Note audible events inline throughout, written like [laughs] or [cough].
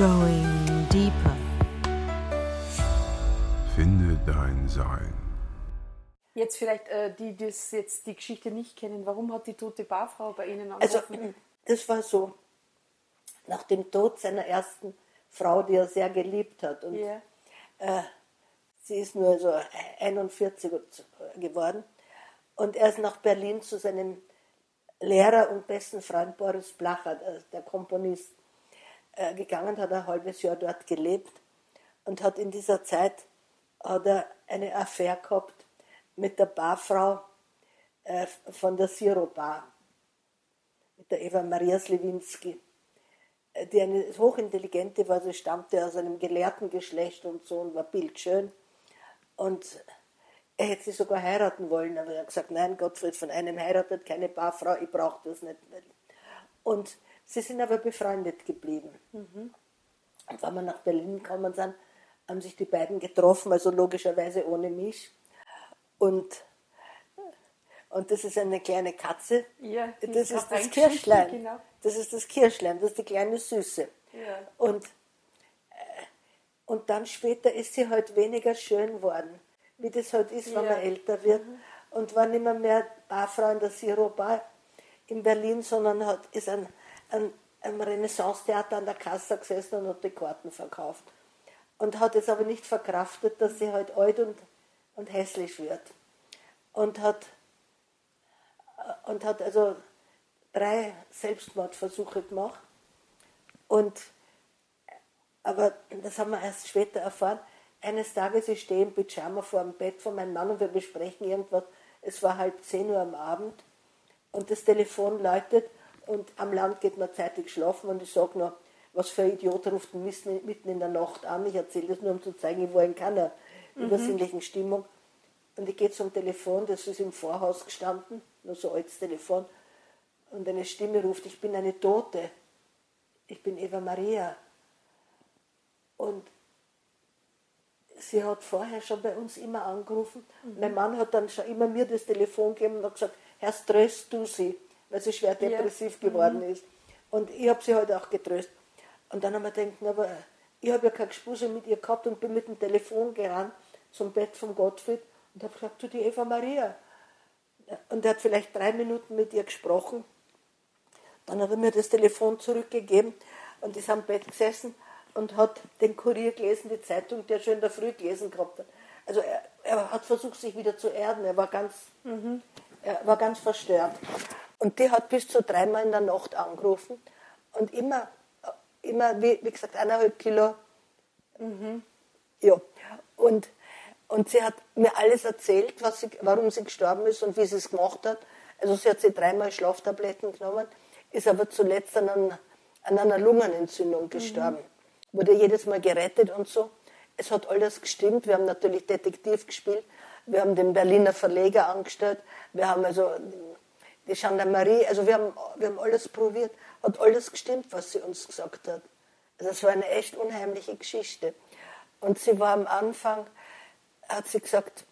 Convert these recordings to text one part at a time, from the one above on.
Going deeper. Finde dein Sein. Jetzt vielleicht, äh, die das jetzt die Geschichte nicht kennen, warum hat die tote Barfrau bei Ihnen Also, angerufen? das war so, nach dem Tod seiner ersten Frau, die er sehr geliebt hat. Und ja. sie ist nur so 41 geworden. Und er ist nach Berlin zu seinem Lehrer und besten Freund Boris Blacher, der- der Komponist, äh, gegangen, hat ein halbes Jahr dort gelebt und hat in dieser Zeit hat er eine Affäre gehabt mit der Barfrau äh, von der Zero Bar, mit der Eva Maria Slewinski, äh, die eine hochintelligente war, sie stammte aus einem gelehrten Geschlecht und so und war bildschön. Und er hätte sie sogar heiraten wollen, aber er hat gesagt, nein, Gottfried, von einem heiratet keine Barfrau, ich brauche das nicht. Und sie sind aber befreundet geblieben. Und wenn wir nach Berlin gekommen sind, haben sich die beiden getroffen, also logischerweise ohne mich. Und, und das ist eine kleine Katze. Ja, das ist das Kirschlein. genau. Das ist das Kirschlein, das ist die kleine Süße. Ja. Und, äh, und dann später ist sie halt weniger schön worden, wie das halt ist, wenn Ja. man älter wird. Und war nicht mehr, mehr Barfrau in der Zero Bar in Berlin, sondern hat, ist ein, ein, am Renaissance-Theater an der Kasse gesessen und hat die Karten verkauft. Und hat es aber nicht verkraftet, dass sie halt alt und, und hässlich wird. Und hat, und hat also drei Selbstmordversuche gemacht. Und, aber das haben wir erst später erfahren. Eines Tages, ich stehe im Pyjama vor dem Bett von meinem Mann und wir besprechen irgendwas. Es war halb zehn Uhr am Abend und das Telefon läutet und am Land geht man zeitig schlafen und ich sage noch, was für ein Idiot ruft mitten in der Nacht an. Ich erzähle das nur, um zu zeigen, ich war in keiner übersinnlichen Stimmung. Und ich gehe zum Telefon, das ist im Vorhaus gestanden, nur so altes Telefon. Und eine Stimme ruft, ich bin eine Tote. Ich bin Eva Maria. Und sie hat vorher schon bei uns immer angerufen. Mein Mann hat dann schon immer mir das Telefon gegeben und hat gesagt, Herr, tröst du sie, weil sie schwer depressiv geworden ist. Und ich habe sie heute auch getröstet. Und dann haben wir gedacht, aber ich habe ja keine Gespuse mit ihr gehabt und bin mit dem Telefon gerannt zum Bett von Gottfried und habe gesagt, du die Eva Maria. Und er hat vielleicht drei Minuten mit ihr gesprochen. Dann hat er mir das Telefon zurückgegeben und ist am Bett gesessen und hat den Kurier gelesen, die Zeitung, die er schon in der Früh gelesen gehabt hat. Also er, er hat versucht, sich wieder zu erden. Er war ganz, er war ganz verstört. Und die hat bis zu dreimal in der Nacht angerufen und immer, immer wie, wie gesagt, eineinhalb Kilo. Ja. Und, und sie hat mir alles erzählt, was sie, warum sie gestorben ist und wie sie es gemacht hat. Also sie hat sie dreimal Schlaftabletten genommen, ist aber zuletzt an, einer- an einer Lungenentzündung gestorben. Wurde jedes Mal gerettet und so. Es hat alles gestimmt. Wir haben natürlich Detektiv gespielt. Wir haben den Berliner Verleger angestellt. Wir haben also die Gendarmerie, also wir haben, wir haben alles probiert. Hat alles gestimmt, was sie uns gesagt hat. Also es war eine echt unheimliche Geschichte. Und sie war am Anfang, hat sie gesagt,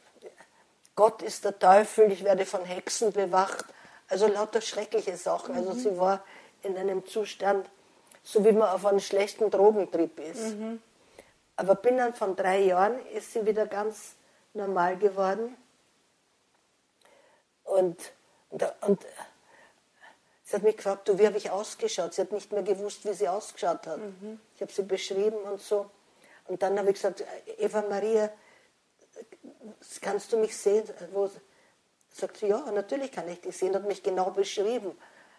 Gott ist der Teufel, ich werde von Hexen bewacht. Also lauter schreckliche Sachen. Also sie war in einem Zustand, so wie man auf einem schlechten Drogentrip ist. Aber binnen von drei Jahren ist sie wieder ganz normal geworden. Und, und, und sie hat mich gefragt, du, wie habe ich ausgeschaut? Sie hat nicht mehr gewusst, wie sie ausgeschaut hat. Ich habe sie beschrieben und so. Und dann habe ich gesagt, Eva Maria, kannst du mich sehen? Wo, sagt sie, ja, natürlich kann ich dich sehen, hat mich genau beschrieben.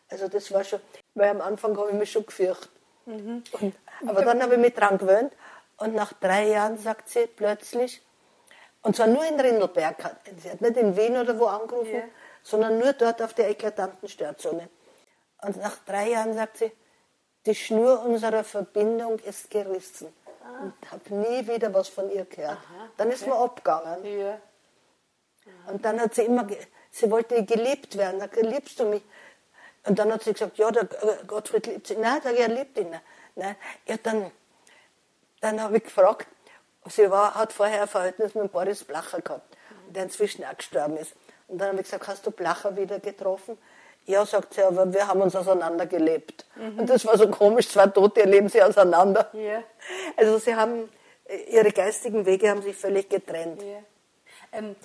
Also das war schon, weil am Anfang habe ich mich schon gefürchtet. Und, aber dann habe ich mich dran gewöhnt und nach drei Jahren sagt sie plötzlich, und zwar nur in Rindelberg, sie hat nicht in Wien oder wo angerufen, Ja. Sondern nur dort auf der eklatanten Störzone. Und nach drei Jahren sagt sie, die Schnur unserer Verbindung ist gerissen. Und habe nie wieder was von ihr gehört. Dann ist man abgegangen. Ja. Und dann hat sie immer, sie wollte geliebt werden. Sag, liebst du mich? Und dann hat sie gesagt, ja, der äh, Gottfried liebt sie. Nein, sag ich, er liebt ihn. Nein. Ja, dann, dann habe ich gefragt, sie war, hat vorher ein Verhältnis mit Boris Blacher gehabt, der inzwischen auch gestorben ist. Und dann habe ich gesagt, hast du Blacher wieder getroffen? Ja, sagt sie, aber wir haben uns auseinandergelebt. Und das war so komisch, zwei Tote leben sie auseinander. Ja. Also sie haben, ihre geistigen Wege haben sich völlig getrennt. Ja. Ähm,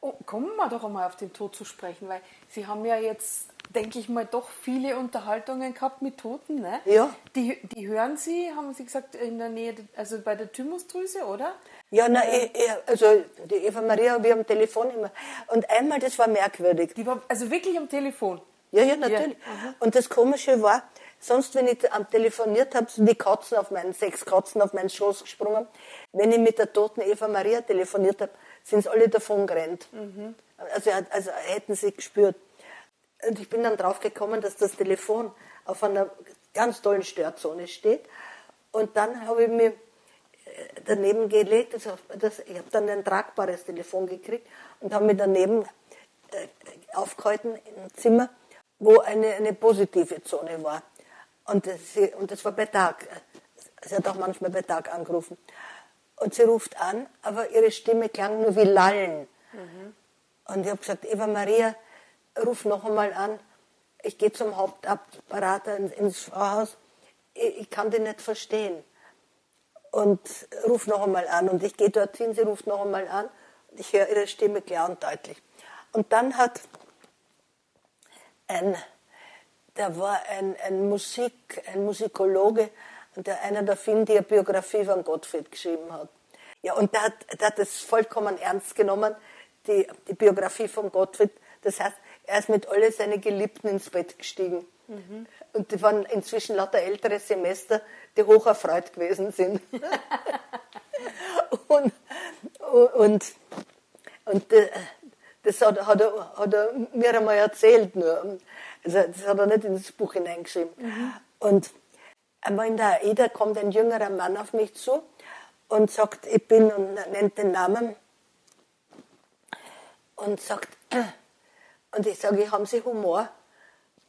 oh, kommen wir doch einmal auf den Tod zu sprechen, weil Sie haben ja jetzt, denke ich mal, doch viele Unterhaltungen gehabt mit Toten, ne? Ja. Die, die hören Sie, haben Sie gesagt, in der Nähe, also bei der Thymusdrüse, oder? Ja, na, ich, ich, also die Eva Maria, wir am Telefon immer. Und einmal, das war merkwürdig. Die war also wirklich am Telefon. Ja, ja, natürlich. Und das Komische war, sonst, wenn ich am telefoniert habe, sind die Katzen auf meinen, sechs Katzen auf meinen Schoß gesprungen. Wenn ich mit der toten Eva Maria telefoniert habe, sind sie alle davon gerannt. Also, also hätten sie gespürt. Und ich bin dann drauf gekommen, dass das Telefon auf einer ganz tollen Störzone steht. Und dann habe ich mir äh, daneben gelegt, das, das, ich habe dann ein tragbares Telefon gekriegt und habe mir daneben äh, aufgehalten im Zimmer, wo eine, eine positive Zone war. Und das, sie- und das war bei Tag. Sie hat auch manchmal bei Tag angerufen. Und sie ruft an, aber ihre Stimme klang nur wie Lallen. Und ich habe gesagt, Eva Maria, ruf noch einmal an. Ich gehe zum Hauptapparater ins, Vorhaus. Ich, kann dich nicht verstehen. Und ruf noch einmal an. Und ich gehe dorthin, sie ruft noch einmal an. Und ich höre ihre Stimme klar und deutlich. Und dann hat ein, da war ein, ein Musik, ein Musikologe, der einer der Finn, die eine Biografie von Gottfried geschrieben hat. Ja, und der hat, der hat das vollkommen ernst genommen, die, die Biografie von Gottfried. Das heißt, er ist mit alle seine Geliebten ins Bett gestiegen. Und die waren inzwischen lauter ältere Semester, die hoch erfreut gewesen sind. [laughs] und, und, und das hat, hat, er, hat er mir einmal erzählt nur. Also das hat er nicht ins Buch hineingeschrieben. Und einmal in der AIDA kommt ein jüngerer Mann auf mich zu und sagt, ich bin, und nennt den Namen und sagt, und ich sage, haben Sie Humor?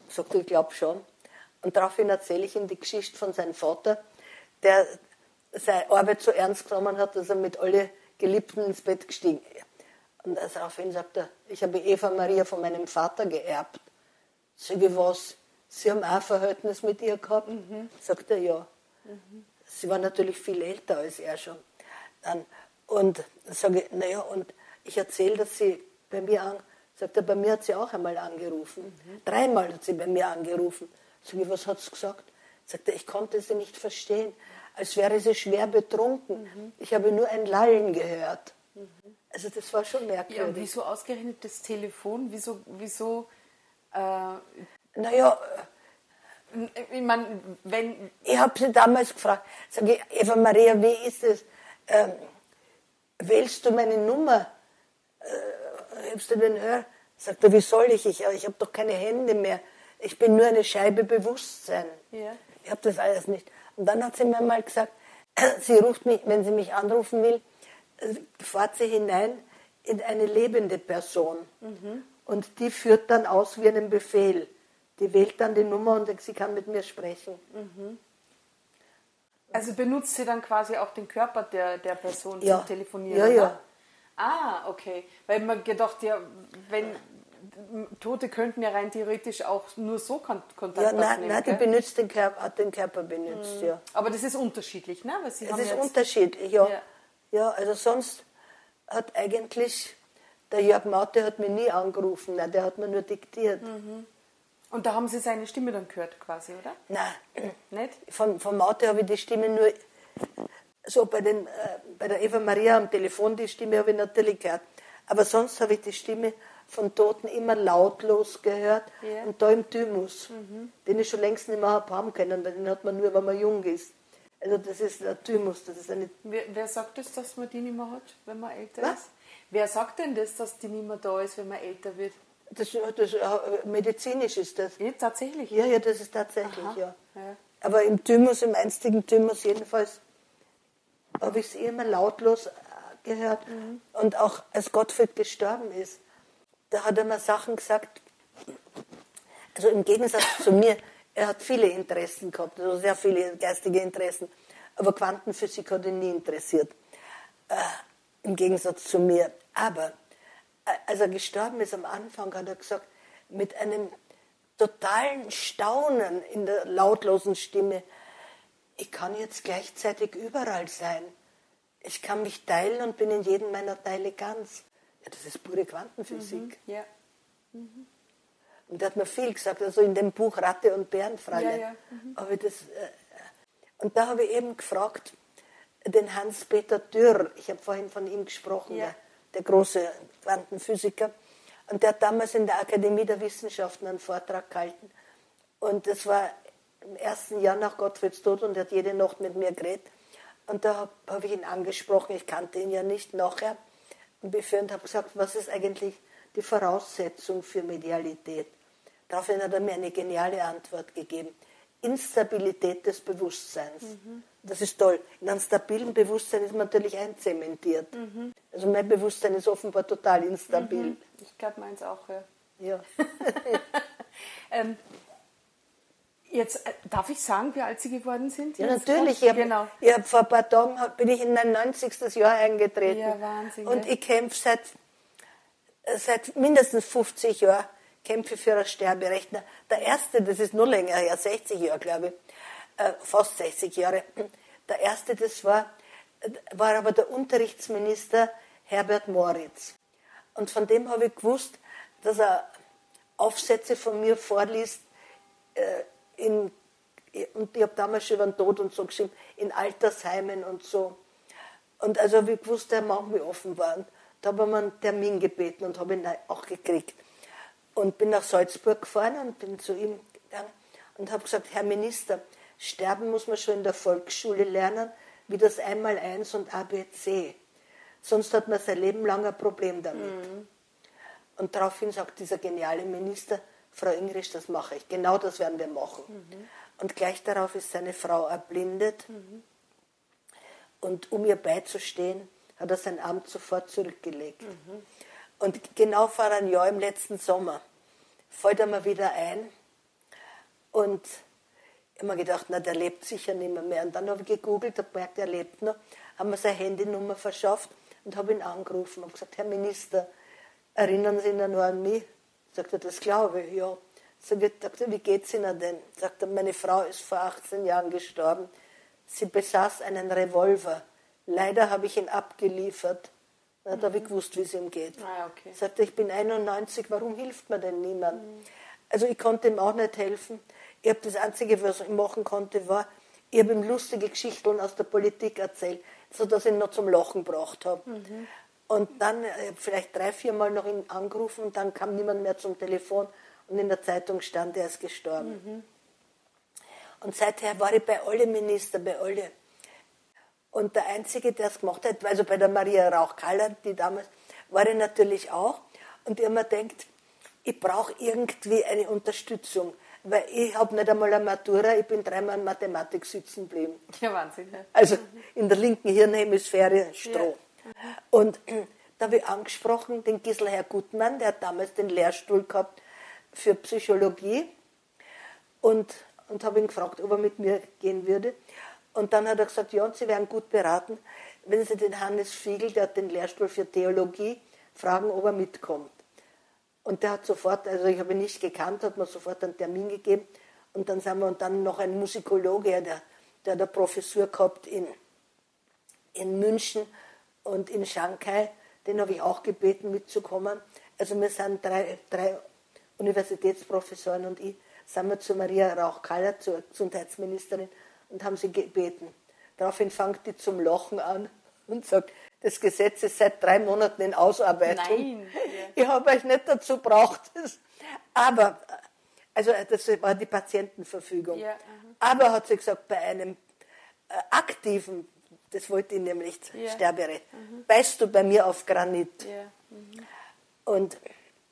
Sagt er, ich glaube schon. Und daraufhin erzähle ich ihm die Geschichte von seinem Vater, der seine Arbeit so ernst genommen hat, dass er mit alle Geliebten ins Bett gestiegen ist. Und daraufhin sagt er, ich habe Eva Maria von meinem Vater geerbt. Sag ich, was? Sie haben auch ein Verhältnis mit ihr gehabt? Sagt er, ja. Sie war natürlich viel älter als er schon. Dann, und sage ich, naja, und ich erzähle, dass sie bei mir an, sagt er, bei mir hat sie auch einmal angerufen. Dreimal hat sie bei mir angerufen. Sag ich, was hat sie gesagt? Sagt er, ich konnte sie nicht verstehen, als wäre sie schwer betrunken. Ich habe nur ein Lallen gehört. Also das war schon Ja, und merkwürdig. wieso ausgerechnet das Telefon? Wieso, wieso äh, naja, ich meine, wenn, ich habe sie damals gefragt, sage ich, Eva Maria, wie ist es? Ähm, wählst du meine Nummer? Äh, hebst du den Hör? Sagt er, wie soll ich? Ich, ich habe doch keine Hände mehr. Ich bin nur eine Scheibe Bewusstsein. Ja. Ich habe das alles nicht. Und dann hat sie mir mal gesagt, [clears throat] sie ruft mich, wenn sie mich anrufen will, fährt sie hinein in eine lebende Person. Und die führt dann aus wie einen Befehl. Die wählt dann die Nummer und sie kann mit mir sprechen. also benutzt sie dann quasi auch den Körper der, der Person Ja. zum Telefonieren? Ja, ja. Ah, okay. Weil man gedacht, ja, wenn Tote könnten ja rein theoretisch auch nur so Kon Kontakt Ja, nein, aufnehmen. nein die benutzt den Körper, hat den Körper benutzt, ja. Aber das ist unterschiedlich, ne? Weil sie Es ist unterschiedlich, ja. Ja. ja. also sonst hat eigentlich, der Jörg Maute hat mich nie angerufen, nein, der hat mir nur diktiert. Und da haben sie seine Stimme dann gehört quasi, oder? Nein, Nicht? von, von Maute habe ich die Stimme nur, so bei, den, äh, bei der Eva Maria am Telefon, die Stimme habe ich natürlich gehört. Aber sonst habe ich die Stimme von Toten immer lautlos gehört Ja. und da im Thymus, den ich schon längst nicht mehr habe haben können, weil den hat man nur, wenn man jung ist. Also das ist der Thymus, das ist eine Wer, wer sagt das, dass man die nicht mehr hat, wenn man älter Was? ist? Wer sagt denn das, dass die nicht mehr da ist, wenn man älter wird? Das, das, äh, medizinisch ist das. Ja, tatsächlich. Ja, ja, das ist tatsächlich, ja. Ja. Aber im Thymus, im einstigen Thymus jedenfalls, habe ich es immer lautlos äh, gehört. Und auch als Gottfried gestorben ist, da hat er mir Sachen gesagt, also im Gegensatz zu mir, er hat viele Interessen gehabt, also sehr viele geistige Interessen, aber Quantenphysik hat ihn nie interessiert, äh, im Gegensatz zu mir. Aber äh, als er gestorben ist am Anfang, hat er gesagt, mit einem totalen Staunen in der lautlosen Stimme. Ich kann jetzt gleichzeitig überall sein. Ich kann mich teilen und bin in jedem meiner Teile ganz. Ja, das ist pure Quantenphysik. Mhm. Ja. Und da hat mir viel gesagt, also in dem Buch Ratte und Bärenfräulein. Ja, ja. Mhm. Ich das, äh, und da habe ich eben gefragt, den Hans-Peter Dürr, ich habe vorhin von ihm gesprochen, Ja. der, der große Quantenphysiker, und der hat damals in der Akademie der Wissenschaften einen Vortrag gehalten. Und das war im ersten Jahr nach Gottfrieds Tod und er hat jede Nacht mit mir geredet. Und da habe hab ich ihn angesprochen, ich kannte ihn ja nicht nachher, und habe gesagt, was ist eigentlich die Voraussetzung für Medialität? Daraufhin hat er mir eine geniale Antwort gegeben. Instabilität des Bewusstseins. Das ist toll. In einem stabilen Bewusstsein ist man natürlich einzementiert. Also mein Bewusstsein ist offenbar total instabil. Ich glaube, meins auch, ja. Ja. [laughs] Ähm, jetzt äh, darf ich sagen, wie alt Sie geworden sind? Ja, natürlich. Ich hab, Genau. ich hab vor ein paar Tagen bin ich in mein 90. Jahr eingetreten. Ja, Wahnsinn, Und ich kämpfe seit, äh, seit mindestens 50 Jahren kämpfe für das Sterberecht. Der erste, das ist nur länger her, 60 Jahre, glaube ich, äh, fast 60 Jahre. Der erste, das war, war aber der Unterrichtsminister Herbert Moritz. Und von dem habe ich gewusst, dass er Aufsätze von mir vorliest, in, und ich habe damals schon über den Tod und so geschrieben, in Altersheimen und so. Und also habe ich gewusst, der macht mich offenbar. Und da habe ich mir einen Termin gebeten und habe ihn auch gekriegt. Und bin nach Salzburg gefahren und bin zu ihm gegangen und habe gesagt, Herr Minister, sterben muss man schon in der Volksschule lernen, wie das Einmaleins und ABC. Sonst hat man sein Leben lang ein Problem damit. Und daraufhin sagt dieser geniale Minister, Frau Ingrisch, das mache ich. Genau das werden wir machen. Und gleich darauf ist seine Frau erblindet. Und um ihr beizustehen, hat er sein Amt sofort zurückgelegt. Und genau vor einem Jahr im letzten Sommer fällt er mir wieder ein. Und ich habe mir gedacht, na, der lebt sicher nicht mehr. mehr. Und dann habe ich gegoogelt, habe gemerkt, er lebt noch, habe mir seine Handynummer verschafft und habe ihn angerufen und gesagt, Herr Minister, erinnern Sie sich noch an mich? Sagt er, das glaube ich, ja. Sagt er, wie geht's Ihnen denn? Sagt er, meine Frau ist vor 18 Jahren gestorben. Sie besaß einen Revolver. Leider habe ich ihn abgeliefert. Da habe ich gewusst, wie es ihm geht. Ah, okay. Sagt er, ich bin 91, warum hilft mir denn niemand? Also ich konnte ihm auch nicht helfen. Ich habe das Einzige, was ich machen konnte, war, ich habe ihm lustige Geschichten aus der Politik erzählt, sodass ich ihn noch zum Lachen gebracht habe. Und dann, äh, vielleicht drei, vier Mal noch ihn angerufen und dann kam niemand mehr zum Telefon und in der Zeitung stand, er ist gestorben. Und seither war ich bei alle Minister, bei alle. Und der Einzige, der es gemacht hat, also bei der Maria Rauch-Kaller, die damals, war ich natürlich auch. Und mir gedacht, ich brauche irgendwie eine Unterstützung. Weil ich habe nicht einmal eine Matura, ich bin dreimal in Mathematik sitzen geblieben. Ja, Wahnsinn. Ja. Also in der linken Hirnhemisphäre Stroh. Und äh, da habe ich angesprochen den Giselher Gutmann, der hat damals den Lehrstuhl gehabt für Psychologie. Und, und habe ihn gefragt, ob er mit mir gehen würde. Und dann hat er gesagt, ja, und Sie wären gut beraten, wenn Sie den Hannes Fiegel, der hat den Lehrstuhl für Theologie, fragen, ob er mitkommt. Und der hat sofort, also ich habe ihn nicht gekannt, hat mir sofort einen Termin gegeben. Und dann sind wir, und dann noch ein Musikologe, der, der hat eine Professur gehabt in, in München und in Shanghai, den habe ich auch gebeten mitzukommen. Also wir sind drei, drei Universitätsprofessoren und ich, sind wir zu Maria Rauch-Kaller, zur Gesundheitsministerin, und haben sie gebeten. Daraufhin fängt die zum Lachen an und sagt, das Gesetz ist seit drei Monaten in Ausarbeitung. Nein. [laughs] Ich habe euch nicht dazu braucht. Aber, also das war die Patientenverfügung. Ja, aha. Aber hat sie gesagt, bei einem äh, aktiven, das wollte ich nämlich, Ja. Sterberecht, beißt du bei mir auf Granit. Ja. Und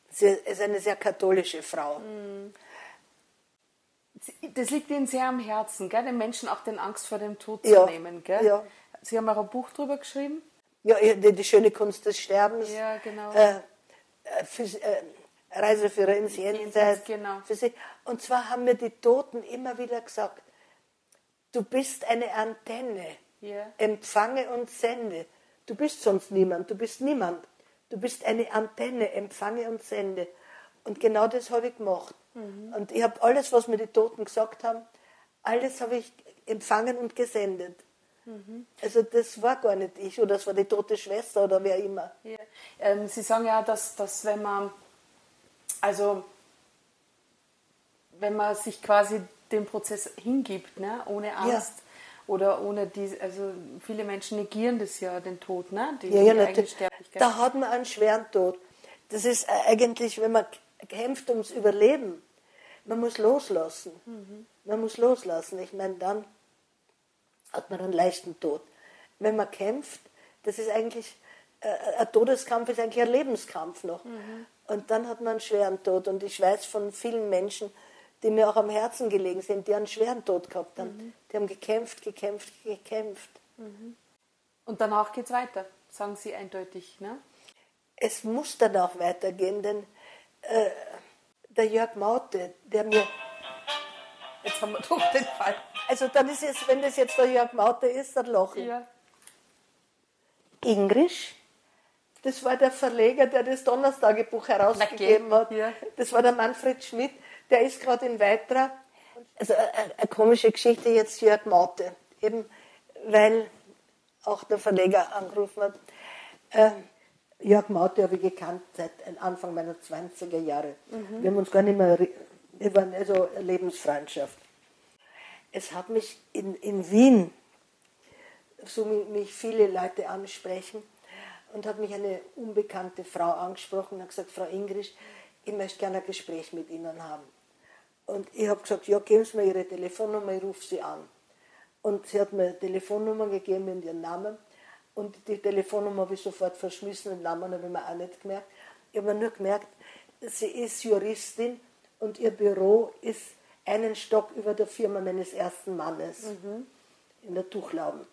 sie ist eine sehr katholische Frau. Mhm. Das liegt Ihnen sehr am Herzen, gell? den Menschen auch den Angst vor dem Tod Ja, zu nehmen. Gell? ja. Sie haben auch ein Buch darüber geschrieben. Ja, die, die schöne Kunst des Sterbens. Ja, genau. Äh, äh, Phys äh, Reiseführer ins Jenseits. genau. Und zwar haben mir die Toten immer wieder gesagt, du bist eine Antenne. Ja. Empfange und sende. Du bist sonst niemand, du bist niemand. Du bist eine Antenne, empfange und sende. Und genau das habe ich gemacht. Und ich habe alles, was mir die Toten gesagt haben, alles habe ich empfangen und gesendet. Also das war gar nicht ich oder das war die tote Schwester oder wer immer. Ja. Ähm, Sie sagen ja, dass, dass wenn man, also wenn man sich quasi dem Prozess hingibt, ne, ohne Angst oder ohne die, also viele Menschen negieren das ja, den Tod, ne, die, Ja, ja, natürlich. Sterblichkeit. Da hat man einen schweren Tod. Das ist äh, eigentlich, wenn man kämpft ums Überleben, man muss loslassen. Man muss loslassen. Ich meine, dann hat man einen leichten Tod. Wenn man kämpft, das ist eigentlich, äh, ein Todeskampf ist eigentlich ein Lebenskampf noch. Und dann hat man einen schweren Tod. Und ich weiß von vielen Menschen, die mir auch am Herzen gelegen sind, die einen schweren Tod gehabt haben. Die haben gekämpft, gekämpft, gekämpft. Und danach geht es weiter, sagen Sie eindeutig, ne? es muss dann auch weitergehen, denn äh, der Jörg Maute, der mir, Jetzt haben wir doch den Fall. also dann ist es, wenn das jetzt der Jörg Maute ist, dann lachen. Ja. Ingrisch, das war der Verleger, der das Donnerstagebuch herausgegeben Na, hat. Ja. Das war der Manfred Schmidt, der ist gerade in Weitra. Also eine, eine komische Geschichte jetzt Jörg Maute, eben weil auch der Verleger angerufen hat. Äh, Jörg Maute habe ich gekannt seit Anfang meiner 20er Jahre. Wir haben uns gar nicht mehr, wir waren also eine Lebensfreundschaft. Es hat mich in, in Wien so mi- mich viele Leute ansprechen und hat mich eine unbekannte Frau angesprochen und hat gesagt, Frau Ingrisch, ich möchte gerne ein Gespräch mit Ihnen haben. Und ich habe gesagt, ja, geben Sie mir Ihre Telefonnummer, ich rufe Sie an. Und sie hat mir eine Telefonnummer gegeben und ihren Namen. Und die Telefonnummer habe ich sofort verschmissen, den Namen habe ich mir auch nicht gemerkt. Ich habe mir nur gemerkt, sie ist Juristin und ihr Büro ist einen Stock über der Firma meines ersten Mannes in der Tuchlauben.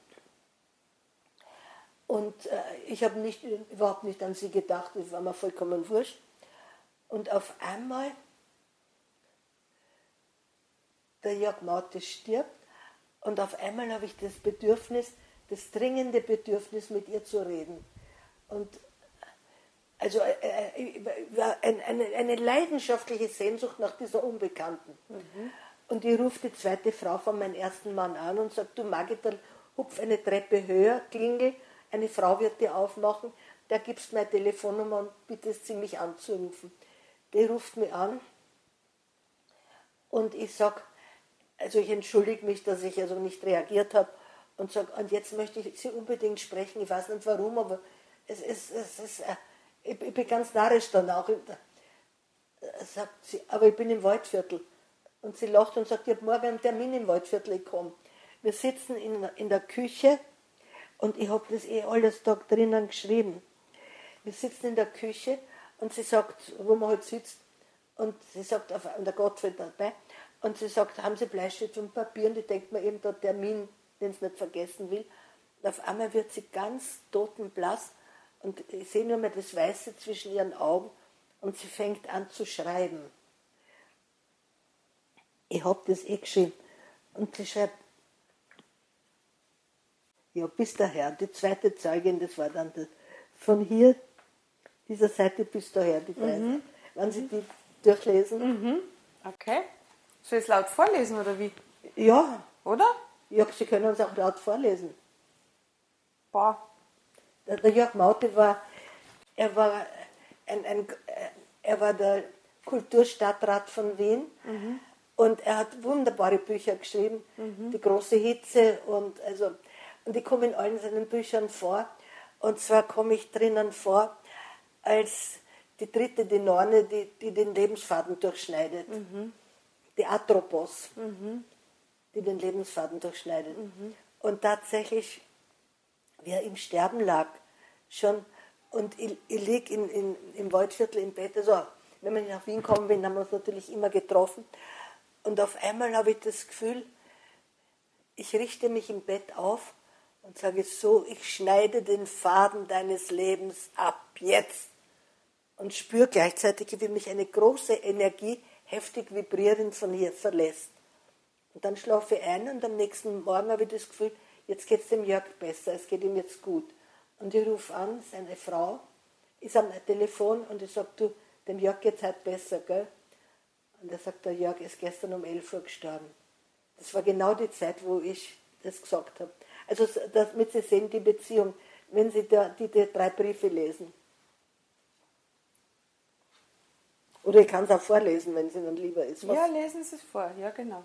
Und äh, ich habe nicht, überhaupt nicht an sie gedacht, das war mir vollkommen wurscht. Und auf einmal, der Jörg Maute stirbt und auf einmal habe ich das Bedürfnis, das dringende Bedürfnis, mit ihr zu reden. Und also äh, äh, eine, leidenschaftliche Sehnsucht nach dieser Unbekannten. Und ich rufe die zweite Frau von meinem ersten Mann an und sage, du Magital, hupf eine Treppe höher, klingel, eine Frau wird dir aufmachen, da gibst meine Telefonnummer und bittest sie mich anzurufen. Die ruft mich an und ich sage, also ich entschuldige mich, dass ich also nicht reagiert habe und sage, und jetzt möchte ich Sie unbedingt sprechen, ich weiß nicht warum, aber es ist, es ist äh, ich, bin ganz narrisch dann auch. Äh, Sagt sie, aber ich bin im Waldviertel. Und sie lacht und sagt, ich habe morgen einen Termin im Waldviertel, ich komme. Wir sitzen in, in der Küche und ich habe das eh alles da drinnen geschrieben. Wir sitzen in der Küche und sie sagt, wo man halt sitzt, und sie sagt, und der Gottfried dabei, und sie sagt, haben Sie Bleistift und Papier? Und ich denke mir eben, der Termin, den sie nicht vergessen will. Und auf einmal wird sie ganz totenblass und ich sehe nur mehr das Weiße zwischen ihren Augen und sie fängt an zu schreiben. Ich habe das eh geschrieben. Und sie schreibt, ja, bis daher. Die zweite Zeugin, das war dann das, von hier, dieser Seite bis daher, die drei. Wenn Sie die durchlesen. Okay. Soll ich es laut vorlesen oder wie? Ja, Oder? ja, Sie können uns auch laut vorlesen. Boah. Der, Jörg Maute war, er war, ein, ein, er war der Kulturstadtrat von Wien und er hat wunderbare Bücher geschrieben, die große Hitze und also und ich komme in allen seinen Büchern vor und zwar komme ich drinnen vor als die dritte, die Norne, die, die den Lebensfaden durchschneidet, die Atropos, die den Lebensfaden durchschneidet. Und tatsächlich wie er im Sterben lag, schon, und ich, ich liege in, in, im Waldviertel im Bett, also wenn wir nach Wien kommen bin, haben wir uns natürlich immer getroffen, und auf einmal habe ich das Gefühl, ich richte mich im Bett auf und sage so, ich schneide den Faden deines Lebens ab, jetzt. Und spüre gleichzeitig, wie mich eine große Energie heftig vibrierend von hier verlässt. Und dann schlafe ich ein und am nächsten Morgen habe ich das Gefühl, jetzt geht es dem Jörg besser, es geht ihm jetzt gut. Und ich rufe an, seine Frau ist am Telefon und ich sage, du, dem Jörg geht es halt besser, gell? Und er sagt, der Jörg ist gestern um 11 Uhr gestorben. Das war genau die Zeit, wo ich das gesagt habe. Also damit Sie sehen, die Beziehung, wenn Sie da, die, die drei Briefe lesen. Oder ich kann es auch vorlesen, wenn es Ihnen lieber ist. Was? Ja, lesen Sie es vor, ja genau.